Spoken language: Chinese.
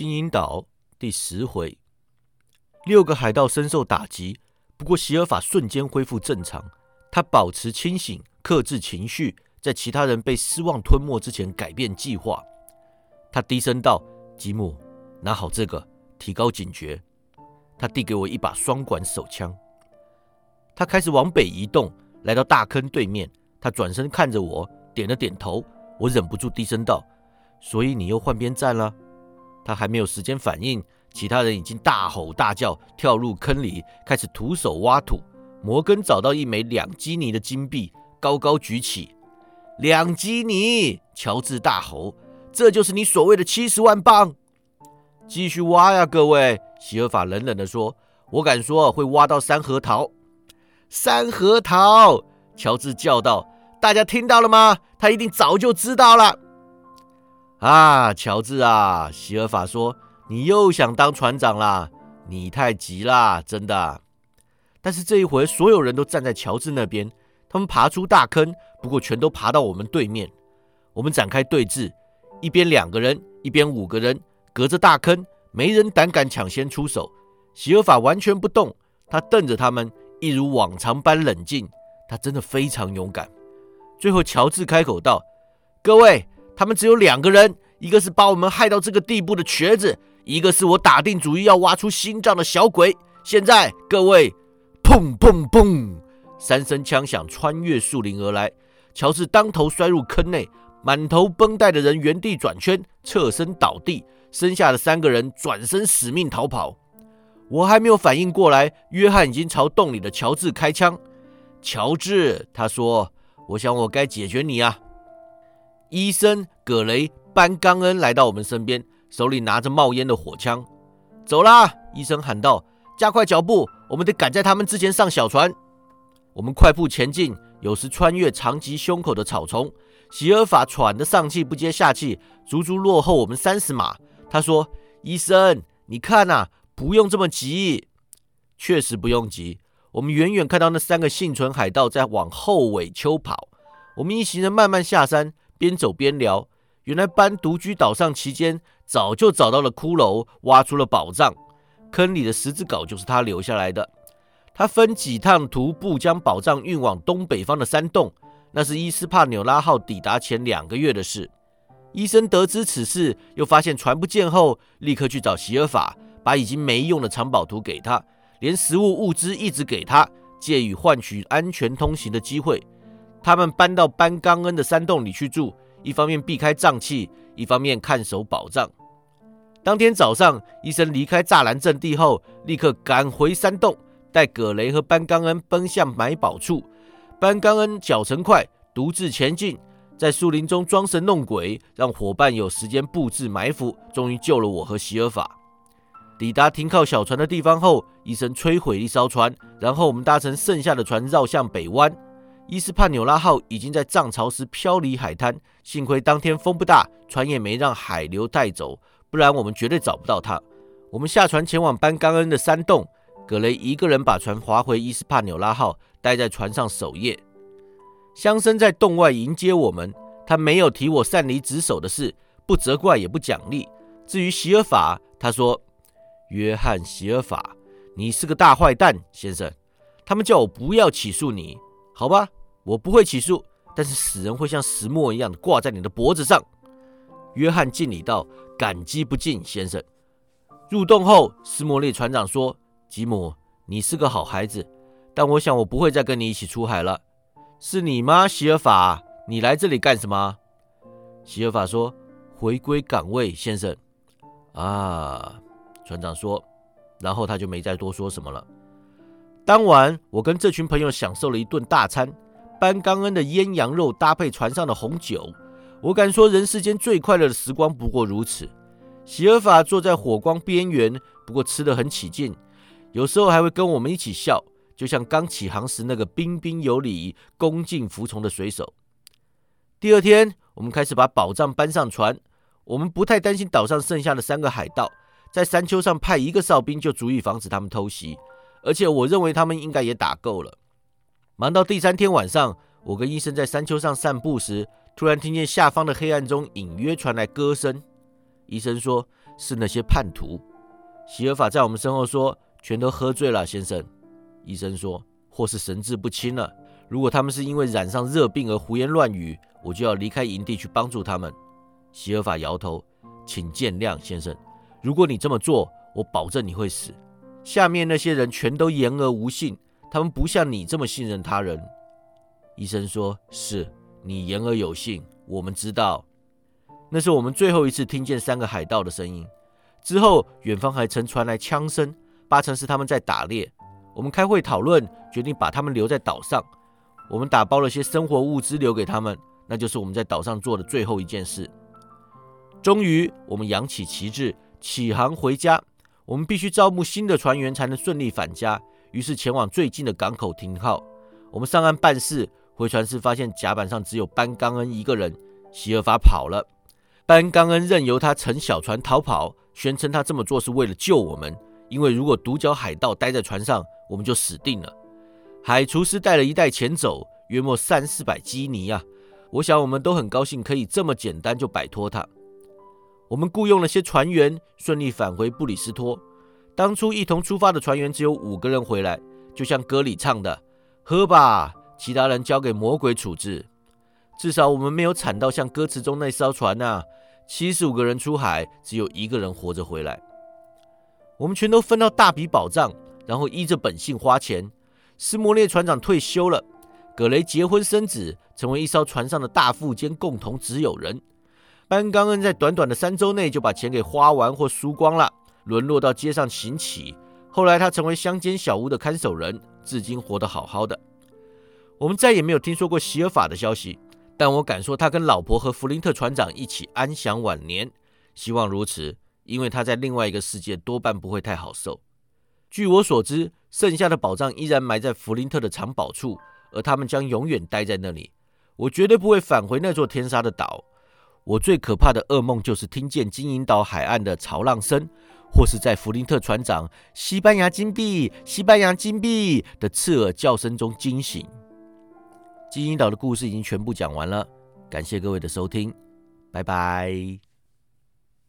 金银岛第十回，六个海盗深受打击，不过席尔法瞬间恢复正常。他保持清醒，克制情绪，在其他人被失望吞没之前改变计划。他低声道：“吉姆，拿好这个，提高警觉。”他递给我一把双管手枪。他开始往北移动，来到大坑对面。他转身看着我，点了点头。我忍不住低声道：“所以你又换边站了？”他还没有时间反应，其他人已经大吼大叫，跳入坑里，开始徒手挖土。摩根找到一枚两基尼的金币，高高举起。两基尼！乔治大吼：“这就是你所谓的七十万镑！”继续挖呀，各位！席尔法冷冷地说：“我敢说会挖到三核桃。”三核桃！乔治叫道：“大家听到了吗？他一定早就知道了。”啊，乔治啊，席尔法说：“你又想当船长啦？你太急啦，真的。”但是这一回，所有人都站在乔治那边。他们爬出大坑，不过全都爬到我们对面。我们展开对峙，一边两个人，一边五个人，隔着大坑，没人胆敢抢先出手。席尔法完全不动，他瞪着他们，一如往常般冷静。他真的非常勇敢。最后，乔治开口道：“各位。”他们只有两个人，一个是把我们害到这个地步的瘸子，一个是我打定主意要挖出心脏的小鬼。现在，各位，砰砰砰，三声枪响穿越树林而来，乔治当头摔入坑内，满头绷带的人原地转圈，侧身倒地，剩下的三个人转身死命逃跑。我还没有反应过来，约翰已经朝洞里的乔治开枪。乔治，他说：“我想我该解决你啊。”医生葛雷班冈恩来到我们身边，手里拿着冒烟的火枪。走啦！医生喊道：“加快脚步，我们得赶在他们之前上小船。”我们快步前进，有时穿越长及胸口的草丛。席尔法喘得上气不接下气，足足落后我们三十码。他说：“医生，你看呐，不用这么急。”确实不用急。我们远远看到那三个幸存海盗在往后尾丘跑。我们一行人慢慢下山。边走边聊，原来班独居岛上期间，早就找到了骷髅，挖出了宝藏。坑里的十字镐就是他留下来的。他分几趟徒步将宝藏运往东北方的山洞，那是伊斯帕纽拉号抵达前两个月的事。医生得知此事，又发现船不见后，立刻去找席尔法，把已经没用的藏宝图给他，连食物物资一直给他，借以换取安全通行的机会。他们搬到班冈恩的山洞里去住，一方面避开瘴气，一方面看守宝藏。当天早上，医生离开栅栏阵地后，立刻赶回山洞，带葛雷和班冈恩奔向埋宝处。班冈恩脚程快，独自前进，在树林中装神弄鬼，让伙伴有时间布置埋伏，终于救了我和席尔法。抵达停靠小船的地方后，医生摧毁一艘船，然后我们搭乘剩下的船绕向北湾。伊斯帕纽拉号已经在涨潮时飘离海滩，幸亏当天风不大，船也没让海流带走，不然我们绝对找不到它。我们下船前往班冈恩的山洞，葛雷一个人把船划回伊斯帕纽拉号，待在船上守夜。乡绅在洞外迎接我们，他没有提我擅离职守的事，不责怪也不奖励。至于席尔法，他说：“约翰·席尔法，你是个大坏蛋，先生。他们叫我不要起诉你，好吧？”我不会起诉，但是死人会像石墨一样挂在你的脖子上。约翰敬礼道：“感激不尽，先生。”入洞后，斯莫利船长说：“吉姆，你是个好孩子，但我想我不会再跟你一起出海了。”是你吗，席尔法？你来这里干什么？席尔法说：“回归岗位，先生。”啊，船长说，然后他就没再多说什么了。当晚，我跟这群朋友享受了一顿大餐。班冈恩的腌羊肉搭配船上的红酒，我敢说人世间最快乐的时光不过如此。席尔法坐在火光边缘，不过吃得很起劲，有时候还会跟我们一起笑，就像刚起航时那个彬彬有礼、恭敬服从的水手。第二天，我们开始把宝藏搬上船。我们不太担心岛上剩下的三个海盗，在山丘上派一个哨兵就足以防止他们偷袭，而且我认为他们应该也打够了。忙到第三天晚上，我跟医生在山丘上散步时，突然听见下方的黑暗中隐约传来歌声。医生说：“是那些叛徒。”席尔法在我们身后说：“全都喝醉了，先生。”医生说：“或是神志不清了。如果他们是因为染上热病而胡言乱语，我就要离开营地去帮助他们。”席尔法摇头：“请见谅，先生。如果你这么做，我保证你会死。下面那些人全都言而无信，他们不像你这么信任他人。”医生说：“是你言而有信，我们知道。”那是我们最后一次听见三个海盗的声音。之后，远方还曾传来枪声，八成是他们在打猎。我们开会讨论，决定把他们留在岛上。我们打包了些生活物资留给他们，那就是我们在岛上做的最后一件事。终于，我们扬起旗帜，起航回家。我们必须招募新的船员，才能顺利返家。于是，前往最近的港口停靠。我们上岸办事，回船时发现甲板上只有班刚恩一个人。希尔法跑了。班刚恩任由他乘小船逃跑，宣称他这么做是为了救我们，因为如果独角海盗待在船上，我们就死定了。海厨师带了一袋钱走，约莫三四百基尼啊！我想我们都很高兴可以这么简单就摆脱他。我们雇佣了些船员，顺利返回布里斯托。当初一同出发的船员只有五个人回来，就像歌里唱的：“喝吧，其他人交给魔鬼处置。”至少我们没有惨到像歌词中那艘船呐。七十五个人出海，只有一个人活着回来。我们全都分到大笔宝藏，然后依着本性花钱。斯摩列船长退休了，葛雷结婚生子，成为一艘船上的大副兼共同持有人。班刚恩在短短的三周内就把钱给花完或输光了，沦落到街上行乞。后来他成为乡间小屋的看守人，至今活得好好的。我们再也没有听说过席尔法的消息。但我敢说，他跟老婆和弗林特船长一起安享晚年，希望如此，因为他在另外一个世界多半不会太好受。据我所知，剩下的宝藏依然埋在弗林特的藏宝处，而他们将永远待在那里。我绝对不会返回那座天杀的岛。我最可怕的噩梦就是听见金银岛海岸的潮浪声，或是在弗林特船长“西班牙金币，西班牙金币”的刺耳叫声中惊醒。金银岛的故事已经全部讲完了，感谢各位的收听，拜拜。